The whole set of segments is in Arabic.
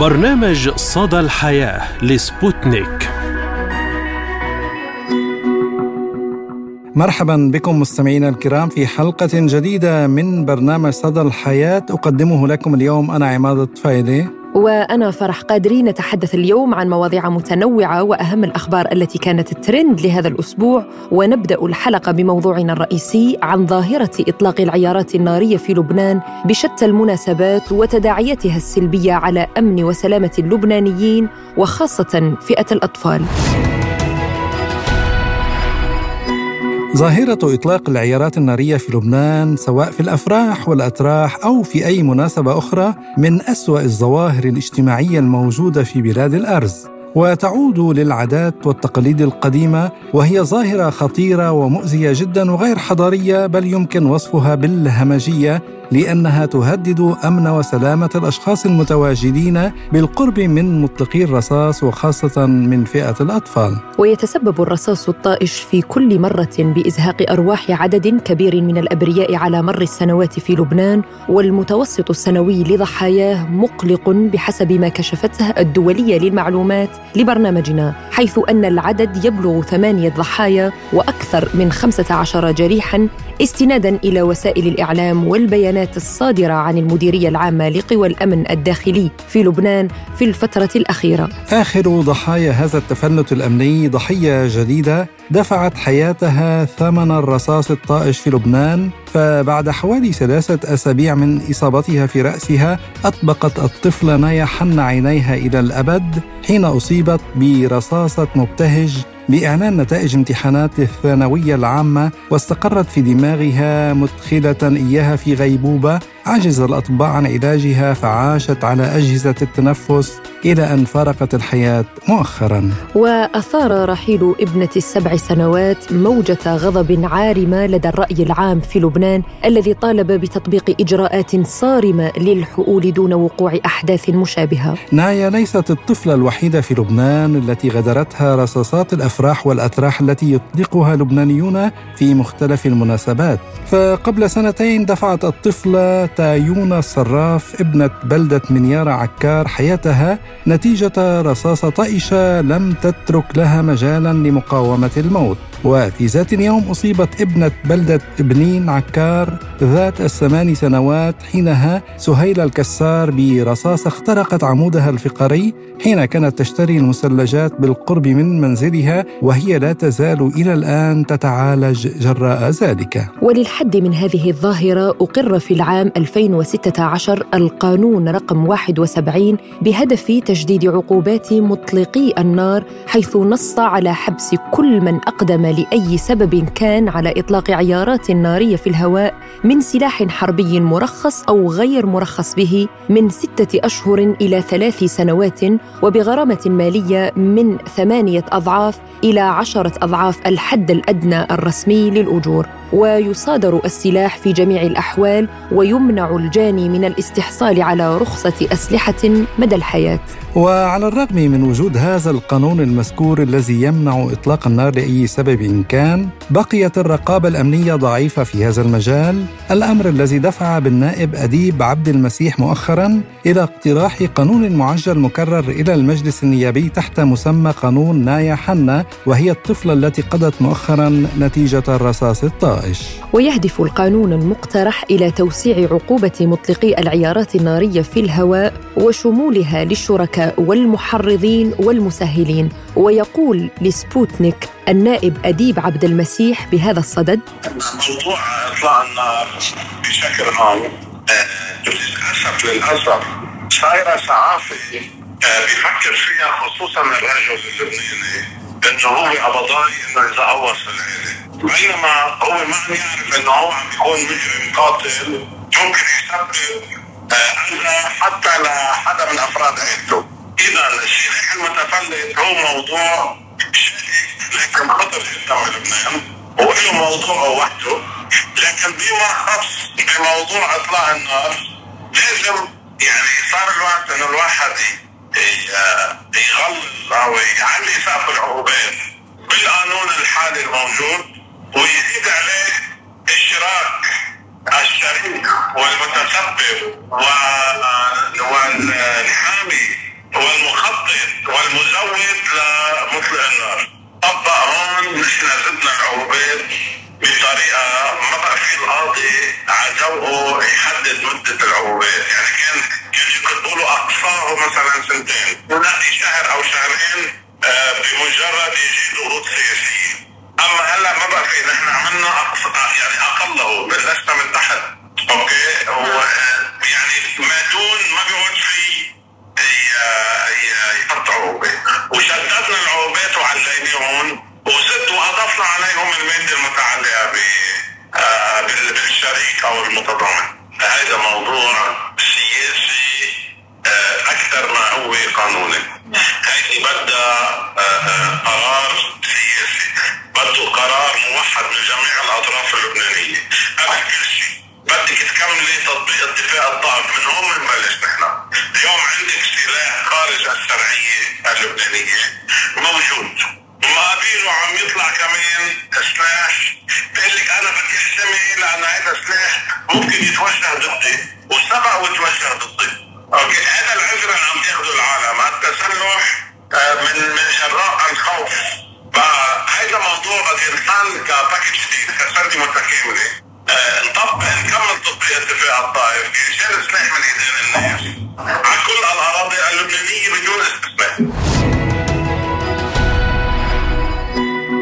برنامج صدى الحياة لسبوتنيك. مرحبا بكم مستمعينا الكرام في حلقة جديدة من برنامج صدى الحياة أقدمه لكم اليوم أنا عماد الطفيلي. وأنا فرح قادري نتحدث اليوم عن مواضيع متنوعة وأهم الأخبار التي كانت الترند لهذا الأسبوع ونبدأ الحلقة بموضوعنا الرئيسي عن ظاهرة إطلاق العيارات النارية في لبنان بشتى المناسبات وتداعياتها السلبية على أمن وسلامة اللبنانيين وخاصة فئة الأطفال. ظاهرة إطلاق العيارات النارية في لبنان سواء في الأفراح والأتراح أو في أي مناسبة أخرى من أسوأ الظواهر الاجتماعية الموجودة في بلاد الأرز. وتعود للعادات والتقاليد القديمة وهي ظاهرة خطيرة ومؤذية جدا وغير حضارية بل يمكن وصفها بالهمجية لأنها تهدد أمن وسلامة الأشخاص المتواجدين بالقرب من مطلقي الرصاص وخاصة من فئة الأطفال. ويتسبب الرصاص الطائش في كل مرة بإزهاق أرواح عدد كبير من الأبرياء على مر السنوات في لبنان والمتوسط السنوي لضحاياه مقلق بحسب ما كشفته الدولية للمعلومات لبرنامجنا حيث أن العدد يبلغ ثمانية ضحايا وأكثر من خمسة عشر جريحا استنادا إلى وسائل الإعلام والبيانات الصادرة عن المديرية العامة لقوى الأمن الداخلي في لبنان في الفترة الأخيرة. آخر ضحايا هذا التفلت الأمني ضحية جديدة دفعت حياتها ثمن الرصاص الطائش في لبنان فبعد حوالي ثلاثة أسابيع من إصابتها في رأسها أطبقت الطفلة نايا حن عينيها إلى الأبد حين أصيبت برصاصة مبتهج بإعلان نتائج امتحانات الثانوية العامة واستقرت في دماغها مدخلة إياها في غيبوبة عجز الأطباء عن علاجها فعاشت على أجهزة التنفس إلى أن فارقت الحياة مؤخرا. وأثار رحيل ابنة السبع سنوات موجة غضب عارمة لدى الرأي العام في لبنان الذي طالب بتطبيق إجراءات صارمة للحؤول دون وقوع أحداث مشابهة. نايا ليست الطفلة الوحيدة في لبنان التي غدرتها رصاصات الأفراح والأتراح التي يطلقها لبنانيون في مختلف المناسبات. فقبل سنتين دفعت الطفلة تايونا الصراف ابنة بلدة منيارة عكار حياتها نتيجة رصاصة طائشة لم تترك لها مجالا لمقاومة الموت. وفي ذات اليوم أصيبت ابنة بلدة بنين عكار ذات الثمان سنوات حينها سهيلة الكسار برصاصة اخترقت عمودها الفقري حين كانت تشتري المثلجات بالقرب من منزلها وهي لا تزال إلى الآن تتعالج جراء ذلك. وللحد من هذه الظاهرة أقر في العام 2016 القانون رقم 71 بهدف تجديد عقوبات مطلقي النار حيث نص على حبس كل من أقدم لأي سبب كان على إطلاق عيارات نارية في الهواء من سلاح حربي مرخص أو غير مرخص به من ستة أشهر إلى ثلاث سنوات وبغرامة مالية من ثمانية أضعاف إلى عشرة أضعاف الحد الأدنى الرسمي للأجور. ويصادر السلاح في جميع الأحوال ويمنع الجاني من الاستحصال على رخصة أسلحة مدى الحياة. وعلى الرغم من وجود هذا القانون المذكور الذي يمنع إطلاق النار لأي سبب كان بقيت الرقابة الأمنية ضعيفة في هذا المجال. الأمر الذي دفع بالنائب أديب عبد المسيح مؤخرا إلى اقتراح قانون معجل مكرر إلى المجلس النيابي تحت مسمى قانون نايا حنا وهي الطفلة التي قضت مؤخرا نتيجة الرصاص الطائش ويهدف القانون المقترح إلى توسيع عقوبة مطلقي العيارات النارية في الهواء وشمولها للشركاء والمحرضين والمسهلين. ويقول لسبوتنيك النائب أديب عبد المسيح بهذا الصدد موضوع إطلاق النار بشكل عام آه، للأسف للأسف صايرة ثقافة آه، بيفكر فيها خصوصا الرجل اللبناني انه هو قبضاي إنه اذا قوص العيله بينما هو ما عم يعرف إنه هو عم بيكون مجرم قاتل ممكن يسبب اذى حتى لحدا من أفراد عيلته. إذا الشيخ المتفلت هو موضوع لكن خطر جدا بلبنان وله موضوع وحده لكن بما خص بموضوع اطلاق النار لازم يعني صار الوقت إنه الواحد يغلظ أو يعلي سقف العقوبات بالقانون الحالي الموجود ويزيد عليه إشراك الشريك والمتسبب والحامي والمخطط والمزود لمطلق النار. طبق هون نحن زدنا العقوبات. بطريقة ما بقى في القاضي على ذوقه يحدد مدة العقوبات يعني كان كان يقولوا أقصاه مثلا سنتين. ونأتي شهر أو شهرين آه، بمجرد يجي ضغوط سياسية. أما هلأ ما بقى في نحن عملنا يعني أقله بلشنا من تحت. أوكي. كباكج جديد كسردي متكامله آه، نطبق نكمل تطبيق اتفاق الطائف يشيل سلاح من إيدين الناس. على كل الأراضي اللبنانية بدون استثناء.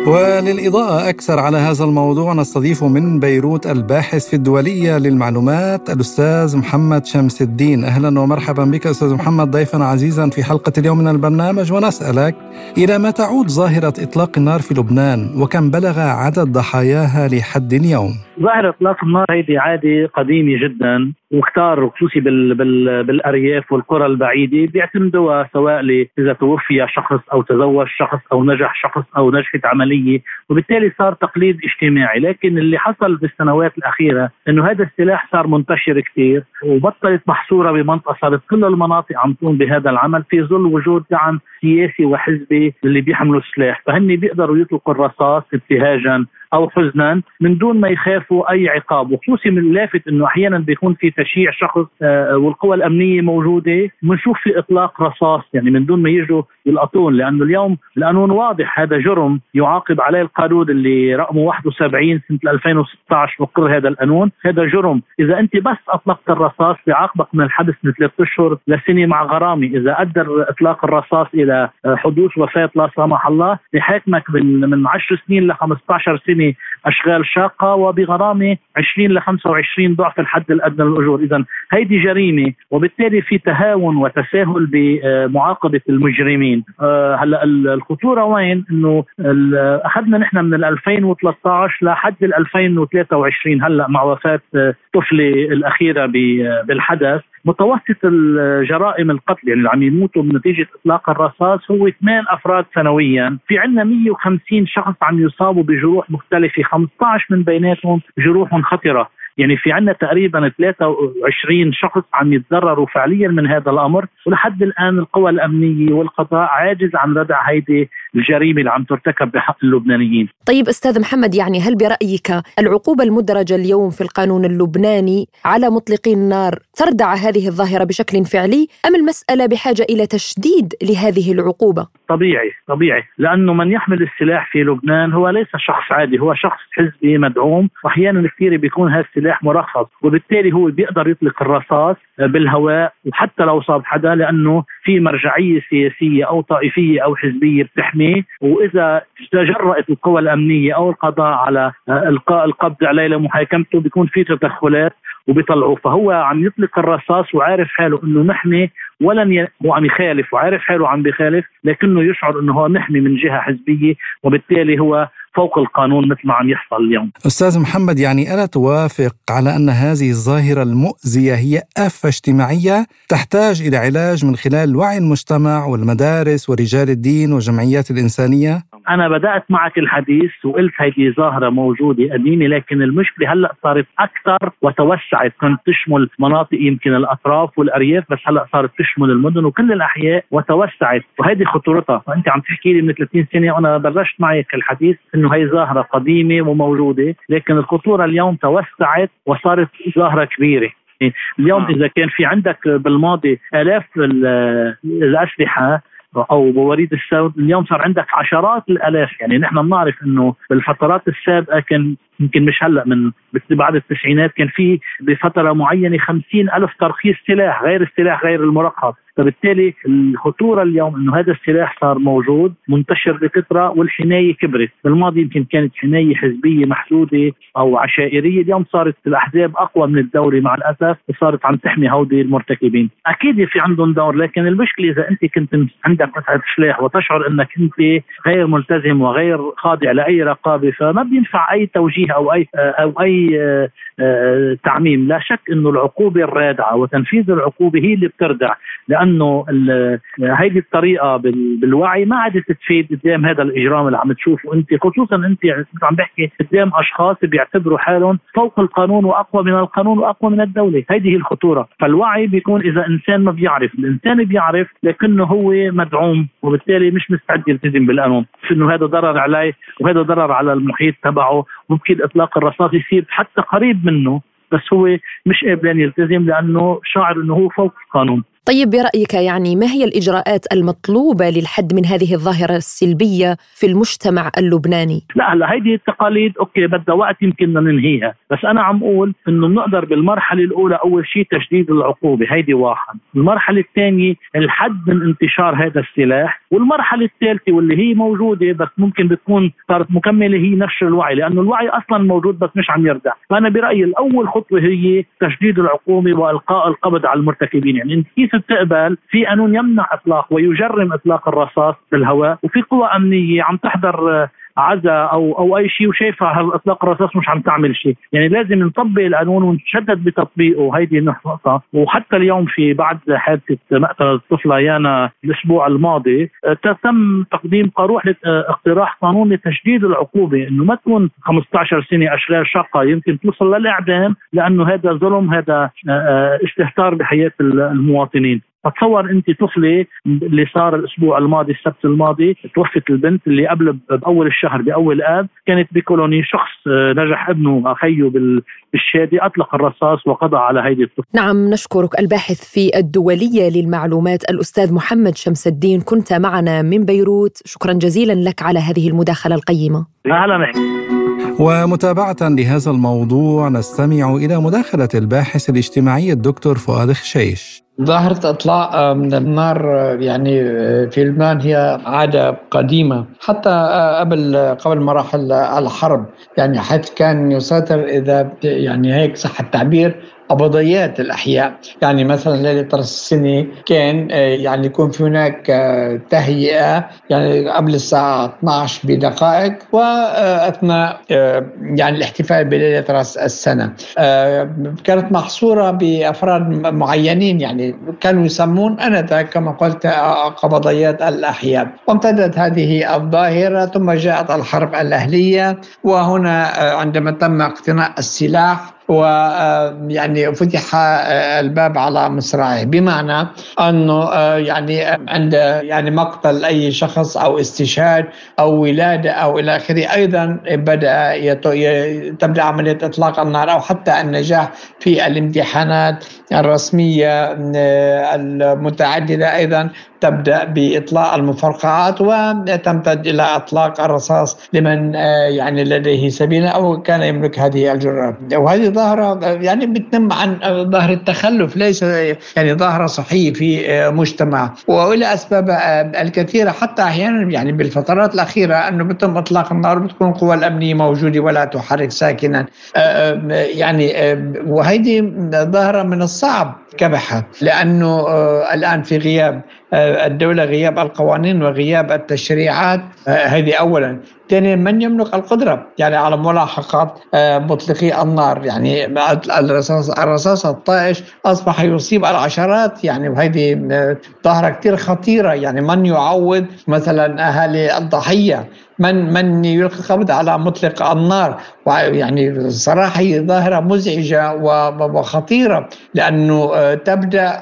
وللإضاءة أكثر على هذا الموضوع نستضيف من بيروت الباحث في الدولية للمعلومات الأستاذ محمد شمس الدين. أهلا ومرحبا بك أستاذ محمد ضيفا عزيزا في حلقة اليوم من البرنامج. ونسألك إلى ما تعود ظاهرة إطلاق النار في لبنان وكم بلغ عدد ضحاياها لحد اليوم؟ ظاهرة إطلاق النار هيدي عادة قديمة جدا. وكتار خصوصي بال بال بالأرياف والقرى البعيدة بيعتمدوها سواء إذا توفي شخص أو تزوج شخص أو نجح شخص أو نجحت عملية وبالتالي صار تقليد اجتماعي. لكن اللي حصل بالسنوات الأخيرة أنه هذا السلاح صار منتشر كثير وبطلت محصورة بمنطقة صارت كل المناطق عم تقوم بهذا العمل في ظل وجود دعم سياسي وحزبي اللي بيحملوا السلاح. فهن بيقدروا يطلقوا الرصاص ابتهاجا أو حزنا من دون ما يخافوا أي عقاب. وخصوصي من اللافت إنه أحيانا بيكون في تشييع شخص آه، والقوى الأمنية موجودة. بنشوف في إطلاق رصاص يعني من دون ما يجوا يلقطون لأنه اليوم القانون واضح هذا جرم يعاقب عليه القانون اللي رقمه 71 سنة 2016 مقر هذا القانون. هذا جرم. إذا أنت بس أطلقت الرصاص بيعاقبك من الحبس من ثلاث أشهر لسنة مع غرامة إذا أدى إطلاق الرصاص إلى حدوث وفاة لا سمح الله بحاكمك من من 10 سنين ل 15 سنة أشغال شاقة وبغرامه 20 ل 25 ضعف الحد الأدنى للأجور، اذا هيدي جريمة وبالتالي في تهاون وتساهل بمعاقبة المجرمين، آه، هلأ الخطورة وين؟ إنه أخذنا نحن من 2013 لحد 2023 هلأ مع وفاة الطفله الأخيرة بالحدث. متوسط الجرائم القتل يعني اللي عم يموتوا بنتيجة إطلاق الرصاص هو ثمان أفراد سنويا، في عندنا 150 شخص عم يصابوا بجروح مختلفة، 15 من بيناتهم جروح خطرة، يعني في عندنا تقريبا 23 شخص عم يتضرروا فعليا من هذا الأمر ولحد الآن القوى الأمنية والقضاء عاجز عن ردع هيدي الجريمة اللي عم ترتكب بحق اللبنانيين. طيب أستاذ محمد يعني هل برأيك العقوبة المدرجة اليوم في القانون اللبناني على مطلقي النار تردع هذه الظاهرة بشكل فعلي أم المسألة بحاجة إلى تشديد لهذه العقوبة؟ طبيعي طبيعي. لأنه من يحمل السلاح في لبنان هو ليس شخص عادي هو شخص حزبي مدعوم. وأحيانا كثير بيكون هذا السلاح مرخص وبالتالي هو بيقدر يطلق الرصاص بالهواء وحتى لو صاب حدا لأنه في مرجعية سياسية أو طائفية أو حزبية بتحميه وإذا تجرأت القوى الأمنية أو القضاء على إلقاء القبض عليه لمحاكمته بيكون في تدخلات وبيطلعوه. فهو عم يطلق الرصاص وعارف حاله إنه محمي ولن ي... هو عم يخالف وعارف حاله عم بيخالف لكنه يشعر إنه هو محمي من جهة حزبية وبالتالي هو فوق القانون مثل ما عم يحصل اليوم أستاذ محمد يعني ألا توافق على أن هذه الظاهرة المؤذية هي آفة اجتماعية تحتاج إلى علاج من خلال وعي المجتمع والمدارس ورجال الدين والجمعيات الإنسانية؟ أنا بدأت معك الحديث وقلت هذه ظاهرة موجودة قديمه لكن المشكلة هلأ صارت أكثر وتوسعت. كانت تشمل مناطق يمكن الأطراف والأرياف بس هلأ صارت تشمل المدن وكل الأحياء وتوسعت. وهذه خطورتها. فانت عم تحكي لي من 30 سنة وأنا بلشت معك الحديث إنه هي ظاهرة قديمة وموجودة لكن الخطورة اليوم توسعت وصارت ظاهرة كبيرة. اليوم إذا كان في عندك بالماضي آلاف الأسلحة أو بوريد السود اليوم صار عندك عشرات الألاف. يعني نحن بنعرف إنه بالفترات السابقة كان يمكن مش هلأ من بعد التسعينات كان في بفترة معينة خمسين ألف ترخيص سلاح غير السلاح غير المرخص فبالتالي الخطورة اليوم إنه هذا السلاح صار موجود منتشر بكثره والحمايه كبرت، بالماضي يمكن كانت حمايه حزبية محدودة أو عشائرية، اليوم صارت الأحزاب أقوى من الدولة مع الأسف وصارت عم تحمي هودي المرتكبين، أكيد في عندهم دور لكن المشكلة إذا أنت كنت عندك مساله سلاح وتشعر إنك أنت غير ملتزم وغير خاضع لأي رقابة فما بينفع أي توجيه أو أي أو أي آه، تعميم. لا شك إنه العقوبة الرادعة وتنفيذ العقوبة هي اللي بتردع لأنه هيدي الطريقة بالوعي ما عادت تفيد قدام هذا الإجرام اللي عم تشوفه أنت خصوصا أنت عم بحكي قدام أشخاص بيعتبروا حالهم فوق القانون وأقوى من القانون وأقوى من الدولة. هيدي هي الخطورة. فالوعي بيكون إذا إنسان ما بيعرف الإنسان بيعرف لكنه هو مدعوم وبالتالي مش مستعد يلتزم بالقانون. إنه هذا ضرر عليه وهذا ضرر على المحيط تبعه ممكن إطلاق الرصاص يصير حتى قريب منه بس هو مش قابل يلتزم لأنه شاعر إنه هو فوق القانون طيب برأيك يعني ما هي الإجراءات المطلوبة للحد من هذه الظاهرة السلبية في المجتمع اللبناني؟ لا هلا هيدي التقاليد أوكي بدها وقت يمكن ننهيها بس أنا عم أقول إنه بنقدر بالمرحلة الأولى أول شيء تشديد العقوبة هيدي واحد المرحلة الثانية الحد من انتشار هذا السلاح والمرحلة الثالثة واللي هي موجودة بس ممكن بتكون صارت مكملة هي نشر الوعي لأنه الوعي أصلا موجود بس مش عم يردع فأنا برأيي الأول خطوة هي تشديد العقوبة وإلقاء القبض على المرتكبين. يعني أنت كيف بتقبل؟ في قانون يمنع إطلاق ويجرم إطلاق الرصاص بالهواء وفي قوى أمنية عم تحضر عزاء أو أو أي شيء وشايفه إطلاق الرصاص مش عم تعمل شيء، يعني لازم نطبق القانون ونشدد بتطبيقه. هيدي نقطة، وحتى اليوم في بعد حادثة مقتل الطفله يانا الأسبوع الماضي تم تقديم قروح اقتراح قانون لتشديد العقوبة. إنه ما تكون 15 سنة أشغال شاقة. يمكن توصل للإعدام لأنه هذا ظلم هذا استهتار بحياة المواطنين. فتصور انت طفلة اللي صار الأسبوع الماضي السبت الماضي توفت البنت اللي قبل بأول الشهر بأول آب كانت بكولوني شخص آه، نجح ابنه اخيه بالشادي أطلق الرصاص وقضى على هيدي الطفلة. نعم نشكرك الباحث في الدولية للمعلومات الأستاذ محمد شمس الدين. كنت معنا من بيروت. شكرا جزيلا لك على هذه المداخلة القيمة. أهلا ومتابعة لهذا الموضوع نستمع إلى مداخلة الباحث الاجتماعي الدكتور فؤاد خشيش. ظاهرة إطلاق آه، النار آه، يعني آه، في لبنان هي عادة قديمة. حتى قبل قبل مراحل الحرب يعني حيث كان يسيطر إذا يعني هيك صح التعبير قبضيات الأحياء. يعني مثلا ليلة رأس السنة كان يعني يكون في هناك تهيئة يعني قبل الساعة 12 بدقائق وأثناء يعني الاحتفال بليلة رأس السنة. كانت محصورة بأفراد معينين يعني كانوا يسمون أنذاك كما قلت قبضيات الأحياء. وامتدت هذه الظاهرة ثم جاءت الحرب الأهلية وهنا عندما تم اقتناء السلاح ويعني فتح آه، الباب على مصراعيه. بمعنى أنه آه، يعني عند يعني مقتل أي شخص أو استشهاد أو ولادة أو إلى آخره أيضا بدأ تبدأ عملية إطلاق النار أو حتى النجاح في الامتحانات الرسمية آه، المتعددة أيضا تبدأ بإطلاق المفرقعات وتمتد إلى إطلاق الرصاص لمن يعني لديه سبيل أو كان يملك هذه الجرأه وهذه ظاهرة يعني بتنم عن ظاهرة التخلف ليس يعني ظاهرة صحية في مجتمع. وإلى أسباب الكثيرة حتى أحيانا يعني بالفترات الأخيرة أنه بتم إطلاق النار بتكون القوى الأمنية موجودة ولا تحرك ساكنا. يعني وهيدي ظاهرة من الصعب كبحة. لأنه الآن في غياب الدولة غياب القوانين وغياب التشريعات هذه أولا. ثانيا من يملك القدرة؟ يعني على ملاحقة مطلقي النار. يعني الرصاص الرصاص الطائش أصبح يصيب العشرات. يعني وهذه ظاهرة كثير خطيرة. يعني من يعوض مثلا أهالي الضحية؟ من من يلقي القبض على مطلق النار ويعني صراحة هي ظاهرة مزعجة وخطيرة لأنه آه، تبدأ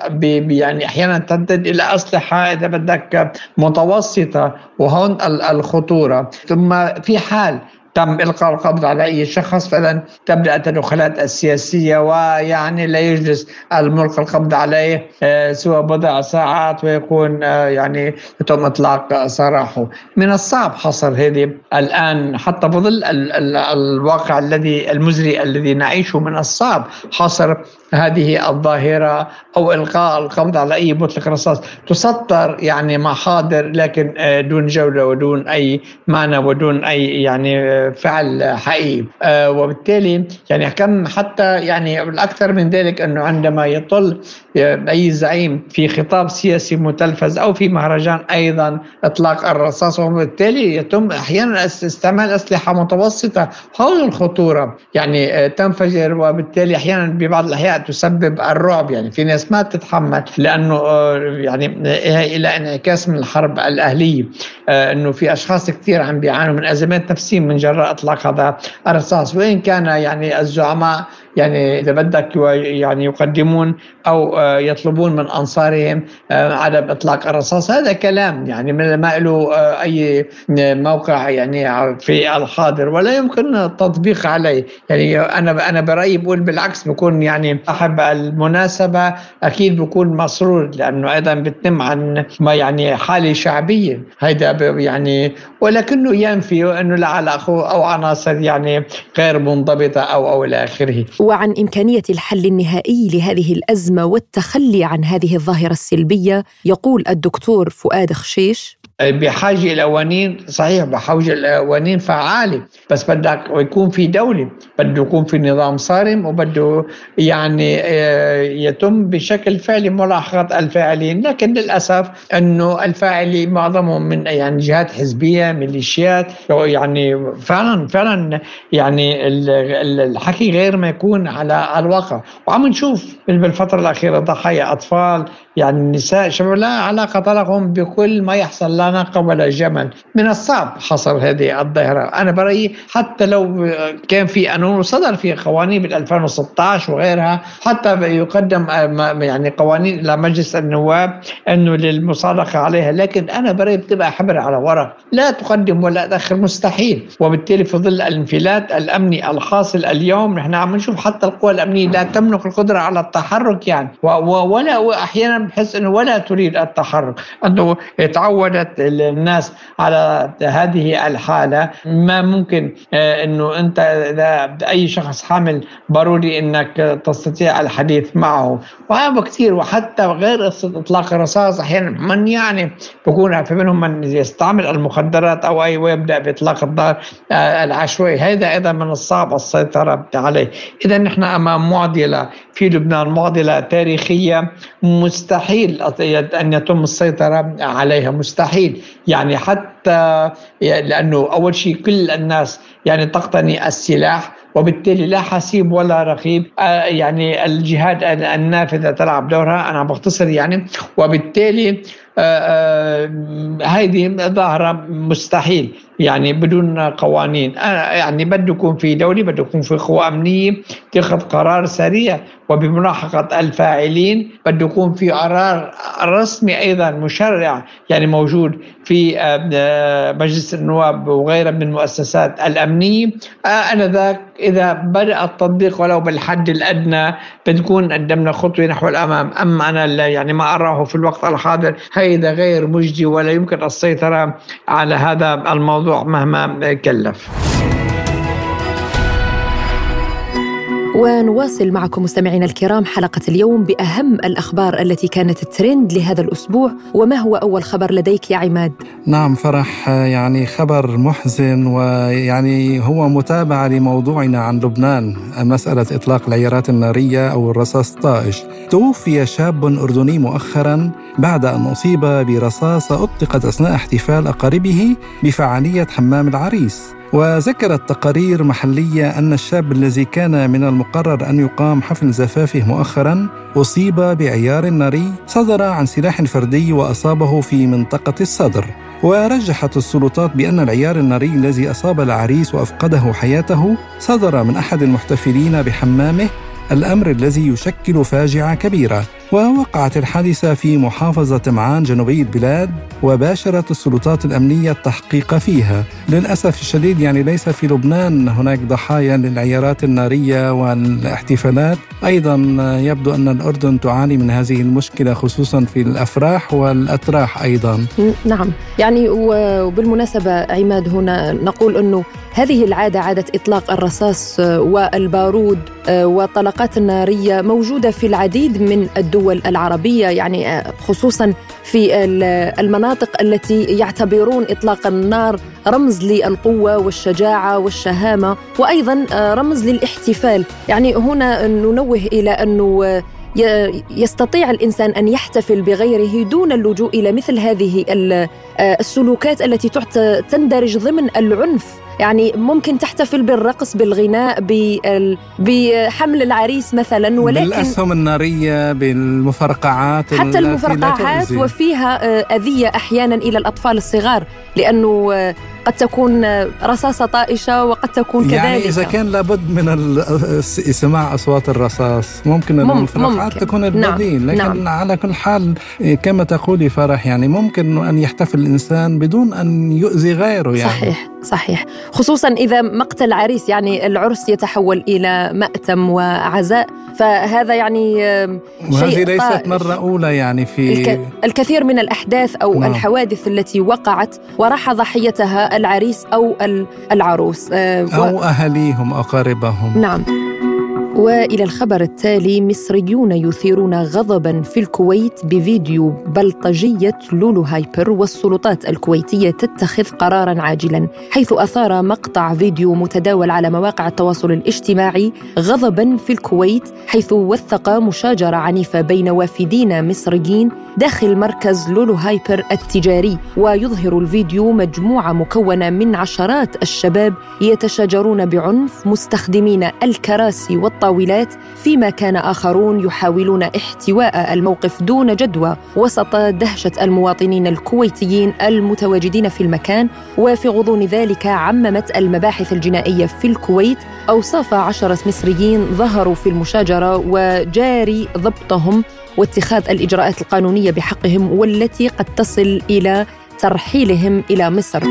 يعني أحيانا تمتد إلى أسلحة إذا بدك متوسطة وهون الخطورة. ثم في حال تم إلقاء القبض على أي شخص فإذا تبدأ التدخلات السياسية ويعني لا يجلس الملقى القبض عليه آه، سوى بضع ساعات ويكون آه، يعني يتم إطلاق سراحه. من الصعب حصر هذه الآن حتى بظل الواقع الذي المزري الذي نعيشه من الصعب حصر هذه الظاهرة أو إلقاء القبض على أي مطلق رصاص. تسطر يعني محاضر لكن آه، دون جولة ودون أي معنى ودون أي يعني آه، فعل حقيقي. آه، وبالتالي يعني كم حتى يعني الأكثر من ذلك أنه عندما يطل أي زعيم في خطاب سياسي متلفز أو في مهرجان أيضا إطلاق الرصاص وبالتالي يتم أحيانا استعمال أسلحة متوسطة حول الخطورة يعني تنفجر وبالتالي أحيانا ببعض الأحيان تسبب الرعب. يعني في ناس ما تتحمل لأنه آه، يعني إلى انعكاس من الحرب الأهلية. آه، إنه في أشخاص كثير عم بيعانوا من أزمات نفسيه من جراء إطلاق هذا الرصاص. وإن كان يعني الزعماء يعني إذا بدك يعني يقدمون أو آه، يطلبون من أنصارهم آه، عدم إطلاق الرصاص هذا كلام. يعني ما له آه، أي موقع يعني في الحاضر ولا يمكن التطبيق عليه. يعني أنا أنا برأيي بقول بالعكس بكون يعني صاحب المناسبة أكيد بكون مسرور لأنه أيضا بتنم عن ما يعني حالة شعبية. هيدا يعني ولكنه ينفي إنه لعل اخوه أو عناصر يعني غير منضبطة أو أو إلى آخره. وعن إمكانية الحل النهائي لهذه الأزمة والتخلي عن هذه الظاهرة السلبية يقول الدكتور فؤاد خشيش بحاجة إلى قوانين صحيح بحاجة إلى قوانين فعالة بس بدك يكون في دولة بده يكون في نظام صارم وبده يعني آه، يتم بشكل فعلي ملاحقة الفاعلين لكن للأسف إنه الفاعلين معظمهم من يعني جهات حزبية ميليشيات يعني فعلا فعلا يعني الحكي غير ما يكون على الواقع. وعم نشوف بالفترة الأخيرة ضحايا أطفال يعني النساء شباب لا علاقة لهم بكل ما يحصل لا ناقة ولا جمل من الصعب حصر هذه الظاهرة. أنا برأيي حتى لو كان في قانون وصدر في قوانين بال 2016 وغيرها حتى يقدم يعني قوانين إلى مجلس النواب أنه للمصادقة عليها. لكن أنا برأيي بتبقى حبر على ورق. لا تقدم ولا تأخر مستحيل. وبالتالي في ظل الانفلات الأمني الحاصل اليوم نحن عم نشوف حتى القوى الأمنية لا تملك القدرة على التحرك يعني. ولا أحيانا بحس إنه ولا تريد التحرك أنه تعودت الناس على هذه الحالة. ما ممكن آه، إنه أنت إذا أي شخص حامل ضروري إنك تستطيع الحديث معه. وهذا كثير وحتى غير إطلاق الرصاص أحيانا من يعني بكون في منهم من يستعمل المخدرات أو أي ويبدأ بإطلاق النار آه، العشوائي. هذا أيضا من الصعب السيطرة عليه. اذا نحن أمام معضلة في لبنان معضلة تاريخية مستحيل أن يتم السيطرة عليها مستحيل. يعني حتى لأنه أول شيء كل الناس يعني تقتني السلاح وبالتالي لا حسيب ولا رقيب آه، يعني الجهاد النافذه تلعب دورها أنا بختصر يعني. وبالتالي هذه آه، آه، ظاهرة مستحيل. يعني بدون قوانين. يعني بده يكون في دولة بده يكون في قوى أمنية تاخذ قرار سريع وبملاحقة الفاعلين بده يكون في قرار رسمي أيضا مشرع يعني موجود في آه، مجلس النواب وغيرها من المؤسسات الأمنية. أنا ذاك إذا بدأ التطبيق ولو بالحد الأدنى بتكون قدمنا خطوة نحو الأمام. أما أنا يعني ما أراه في الوقت الحاضر. هذا غير مجدي ولا يمكن السيطرة على هذا الموضوع. مهما كلف. ونواصل معكم مستمعينا الكرام حلقة اليوم بأهم الأخبار التي كانت ترند لهذا الأسبوع وما هو أول خبر لديك يا عماد؟ نعم فرح يعني خبر محزن ويعني هو متابعة لموضوعنا عن لبنان مسألة إطلاق العيارات النارية أو الرصاص الطائش توفي شاب أردني مؤخرا بعد أن أصيب برصاصة أطلقت أثناء احتفال أقاربه بفعالية حمام العريس وذكرت تقارير محلية أن الشاب الذي كان من المقرر أن يقام حفل زفافه مؤخرا أصيب بعيار ناري صدر عن سلاح فردي وأصابه في منطقة الصدر. ورجحت السلطات بأن العيار الناري الذي أصاب العريس وأفقده حياته صدر من أحد المحتفلين بحمامه الأمر الذي يشكل فاجعة كبيرة. ووقعت الحادثة في محافظة معان جنوبي البلاد وباشرت السلطات الأمنية التحقيق فيها. للأسف الشديد يعني ليس في لبنان هناك ضحايا للعيارات النارية والاحتفالات. أيضا يبدو أن الأردن تعاني من هذه المشكلة خصوصا في الأفراح والأتراح أيضا. نعم. يعني وبالمناسبة عماد هنا نقول أنه هذه العادة عادة إطلاق الرصاص والبارود والطلقات النارية موجودة في العديد من الدول العربية يعني خصوصا في المناطق التي يعتبرون إطلاق النار رمز للقوة والشجاعة والشهامة وأيضا رمز للاحتفال. يعني هنا ننوه إلى أنه يستطيع الإنسان أن يحتفل بغيره دون اللجوء إلى مثل هذه السلوكات التي تندرج ضمن العنف. يعني ممكن تحتفل بالرقص بالغناء بحمل العريس مثلا ولكن بالأسهم النارية بالمفرقعات حتى المفرقعات وفيها أذية أحيانا إلى الأطفال الصغار لأنه قد تكون رصاصة طائشة وقد تكون كذلك يعني إذا كان لابد من سماع أصوات الرصاص ممكن المفرقعات تكون البديل نعم. لكن نعم. على كل حال كما تقولي فرح يعني ممكن أن يحتفل الإنسان بدون أن يؤذي غيره يعني صحيح صحيح خصوصا إذا مقتل عريس يعني العرس يتحول إلى مأتم وعزاء فهذا يعني وهذه ليست مرة أولى يعني في الك... الكثير من الأحداث أو نعم. الحوادث التي وقعت وراح ضحيتها العريس أو العروس. آه، أو أهليهم أقاربهم. نعم. والى الخبر التالي مصريون يثيرون غضبا في الكويت بفيديو بلطجية لولو هايبر والسلطات الكويتية تتخذ قرارا عاجلا حيث أثار مقطع فيديو متداول على مواقع التواصل الاجتماعي غضبا في الكويت حيث وثق مشاجرة عنيفة بين وافدين مصريين داخل مركز لولو هايبر التجاري. ويظهر الفيديو مجموعة مكونة من عشرات الشباب يتشاجرون بعنف مستخدمين الكراسي والطاولات المطاولات فيما كان آخرون يحاولون احتواء الموقف دون جدوى وسط دهشة المواطنين الكويتيين المتواجدين في المكان وفي غضون ذلك عممت المباحث الجنائية في الكويت. أوصاف عشرة مصريين ظهروا في المشاجرة وجاري ضبطهم واتخاذ الإجراءات القانونية بحقهم والتي قد تصل إلى ترحيلهم إلى مصر.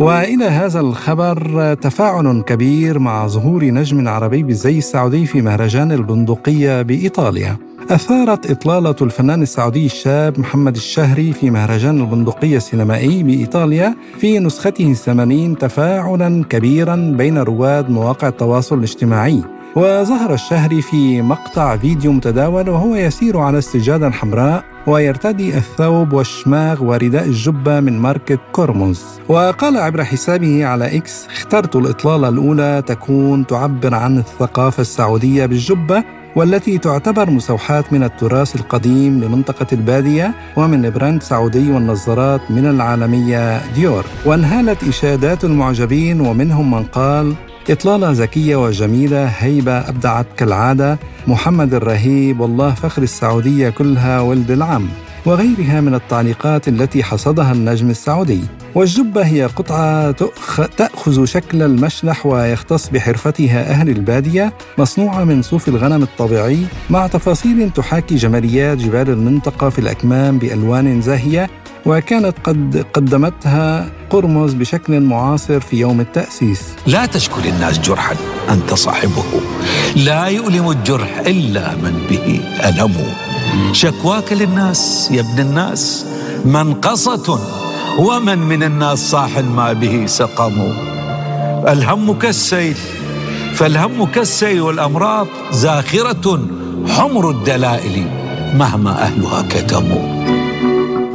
وإلى هذا الخبر تفاعل كبير مع ظهور نجم عربي بالزي السعودي في مهرجان البندقية بإيطاليا. أثارت إطلالة الفنان السعودي الشاب محمد الشهري في مهرجان البندقية السينمائي بإيطاليا في نسخته الثمانين تفاعلا كبيرا بين رواد مواقع التواصل الاجتماعي. وظهر الشهري في مقطع فيديو متداول وهو يسير على السجاده الحمراء ويرتدي الثوب والشماغ ورداء الجبة من ماركة كورموز وقال عبر حسابه على إكس اخترت الإطلالة الأولى تكون تعبر عن الثقافة السعودية بالجبة والتي تعتبر مستوحاة من التراث القديم لمنطقة البادية ومن براند سعودي والنظارات من العالمية ديور. وانهالت إشادات المعجبين ومنهم من قال إطلالة ذكية وجميلة هيبة أبدعت كالعادة محمد الرهيب والله فخر السعودية كلها ولد العم. وغيرها من التعليقات التي حصدها النجم السعودي. والجبة هي قطعة تأخذ شكل المشلح ويختص بحرفتها أهل البادية مصنوعة من صوف الغنم الطبيعي مع تفاصيل تحاكي جماليات جبال المنطقة في الأكمام بألوان زاهية. وكانت قد قدمتها قرمز بشكل معاصر في يوم التأسيس. لا تشكو للناس جرحا أنت صاحبه. لا يؤلم الجرح إلا من به ألم شكواك للناس يا ابن الناس. منقصة ومن من الناس صاح ما به سقم الهم كالسيل فالهم كالسيل والأمراض. زاخرة حمر الدلائل مهما أهلها كتموا.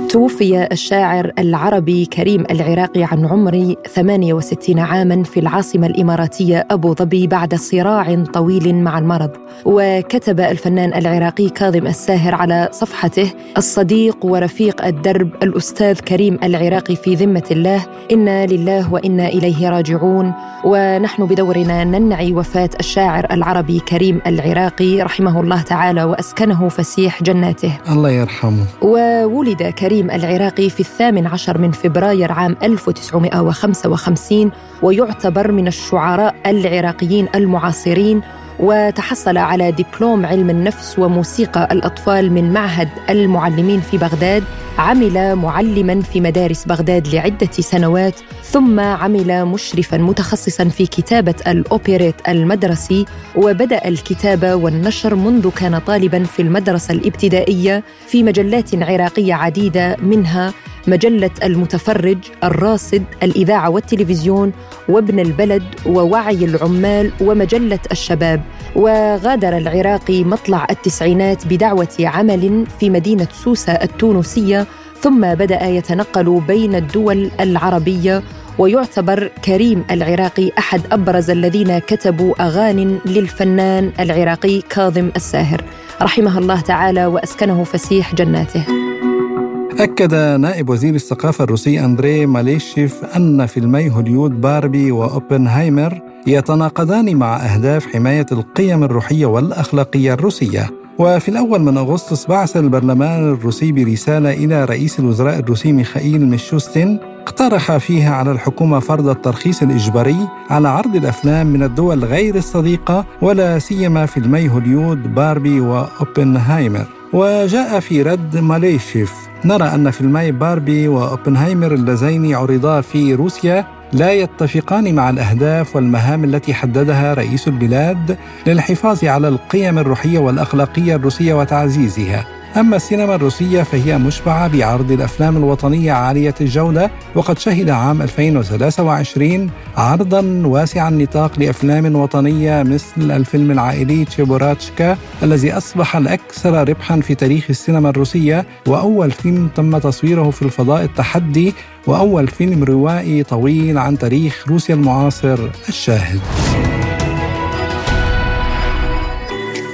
توفي الشاعر العربي كريم العراقي عن عمر 68 عاما في العاصمة الإماراتية أبو ظبي بعد صراع طويل مع المرض. وكتب الفنان العراقي كاظم الساهر على صفحته الصديق ورفيق الدرب الأستاذ كريم العراقي في ذمة الله إنا لله وإنا إليه راجعون ونحن بدورنا ننعي وفاة الشاعر العربي كريم العراقي رحمه الله تعالى وأسكنه فسيح جناته. الله يرحمه. وولد كريم الكريم العراقي في الثامن عشر من فبراير عام 1955 ويعتبر من الشعراء العراقيين المعاصرين وتحصل على دبلوم علم النفس وموسيقى الأطفال من معهد المعلمين في بغداد عمل معلما في مدارس بغداد لعدة سنوات ثم عمل مشرفا متخصصا في كتابة الأوبريت المدرسي وبدأ الكتابة والنشر منذ كان طالبا في المدرسة الابتدائية في مجلات عراقية عديدة منها مجلة المتفرج، الراصد، الإذاعة والتلفزيون، وابن البلد، ووعي العمال، ومجلة الشباب. وغادر العراقي مطلع التسعينات بدعوة عمل في مدينة سوسة التونسية، ثم بدأ يتنقل بين الدول العربية. ويعتبر كريم العراقي أحد أبرز الذين كتبوا اغان للفنان العراقي كاظم الساهر. رحمه الله تعالى وأسكنه فسيح جناته. أكد نائب وزير الثقافة الروسي أندري ماليشيف أن فيلمي هوليود باربي وأوبنهايمر يتناقضان مع أهداف حماية القيم الروحية والأخلاقية الروسية. وفي الأول من أغسطس بعث البرلمان الروسي برسالة إلى رئيس الوزراء الروسي ميخائيل ميشوستين اقترح فيها على الحكومة فرض الترخيص الإجباري على عرض الأفلام من الدول غير الصديقة ولا سيما فيلمي هوليود باربي وأوبنهايمر. وجاء في رد ماليشيف نرى أن فيلمي باربي وأوبنهايمر اللذين عرضا في روسيا لا يتفقان مع الأهداف والمهام التي حددها رئيس البلاد للحفاظ على القيم الروحية والأخلاقية الروسية وتعزيزها. أما السينما الروسية فهي مشبعة بعرض الأفلام الوطنية عالية الجودة وقد شهد عام 2023 عرضا واسع النطاق لأفلام وطنية مثل الفيلم العائلي تشيبوراتشكا الذي أصبح الأكثر ربحا في تاريخ السينما الروسية وأول فيلم تم تصويره في الفضاء التحدي وأول فيلم روائي طويل عن تاريخ روسيا المعاصر الشاهد.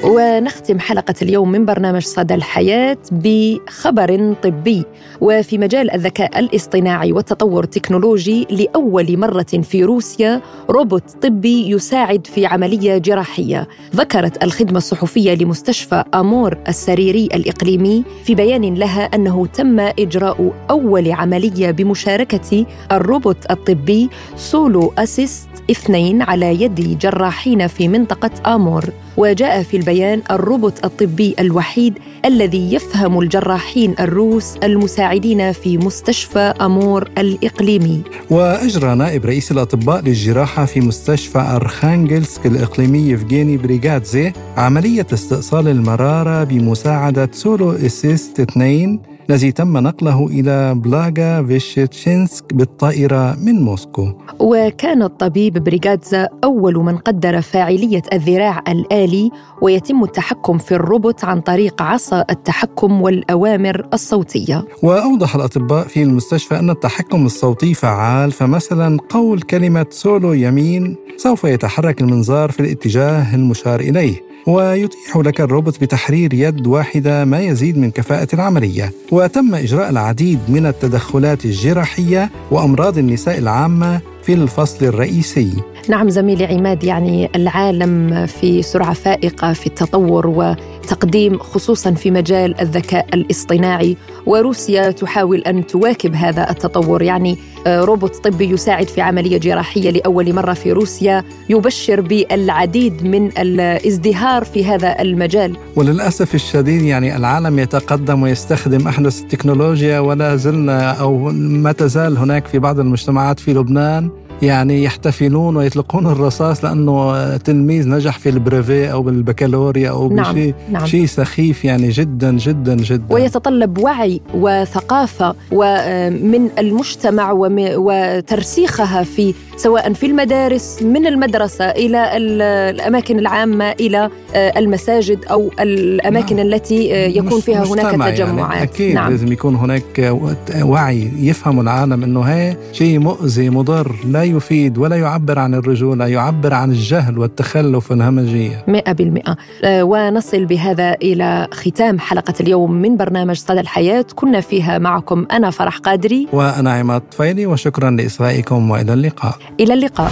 ونختم حلقة اليوم من برنامج صدى الحياة بخبر طبي. وفي مجال الذكاء الاصطناعي والتطور التكنولوجي لأول مرة في روسيا روبوت طبي يساعد في عملية جراحية. ذكرت الخدمة الصحفية لمستشفى أمور السريري الإقليمي في بيان لها أنه تم إجراء أول عملية بمشاركة الروبوت الطبي سولو أسيست اثنين على يد جراحين في منطقة آمور وجاء في البيان الروبوت الطبي الوحيد الذي يفهم الجراحين الروس المساعدين في مستشفى أمور الإقليمي. وأجرى نائب رئيس الأطباء للجراحة في مستشفى أرخانجلسك الإقليمي يفغيني بريغادزي عملية استئصال المرارة بمساعدة سولو إسيست 2 الذي تم نقله إلى بلاغوفيشتشينسك بالطائرة من موسكو. وكان الطبيب بريغادزا أول من قدر فاعلية الذراع الآلي ويتم التحكم في الروبوت عن طريق عصا التحكم والأوامر الصوتية. وأوضح الأطباء في المستشفى أن التحكم الصوتي فعال فمثلا قول كلمة سولو يمين سوف يتحرك المنظار في الاتجاه المشار إليه. ويتيح لك الروبوت بتحرير يد واحدة ما يزيد من كفاءة العملية. وتم إجراء العديد من التدخلات الجراحية وأمراض النساء العامة في الفصل الرئيسي. نعم زميلي عماد يعني العالم في سرعة فائقة في التطور وتقديم خصوصا في مجال الذكاء الاصطناعي. وروسيا تحاول أن تواكب هذا التطور. يعني آه، روبوت طبي يساعد في عملية جراحية لأول مرة في روسيا يبشر بالعديد من الازدهار في هذا المجال. وللأسف الشديد يعني العالم يتقدم ويستخدم أحدث التكنولوجيا ولا زلنا أو ما تزال هناك في بعض المجتمعات في لبنان. يعني يحتفلون ويطلقون الرصاص لأنه تلميذ نجح في البريفي أو بالبكالوريا أو نعم بشيء نعم شيء سخيف يعني جدا جدا جدا ويتطلب وعي وثقافة ومن المجتمع وترسيخها في سواء في المدارس من المدرسة إلى الأماكن العامة إلى المساجد أو الأماكن نعم. التي يكون فيها هناك يعني تجمعات يعني أكيد نعم. لازم يكون هناك وعي يفهم العالم إنه هي شيء مؤذي مضر لا يفيد ولا يعبر عن الرجولة يعبر عن الجهل والتخلف والهمجية. مئة بالمئة. آه، ونصل بهذا إلى ختام حلقة اليوم من برنامج صدى الحياة. كنا فيها معكم أنا فرح قادري. وأنا عماد طفيلي وشكرا لإصغائكم وإلى اللقاء. إلى اللقاء.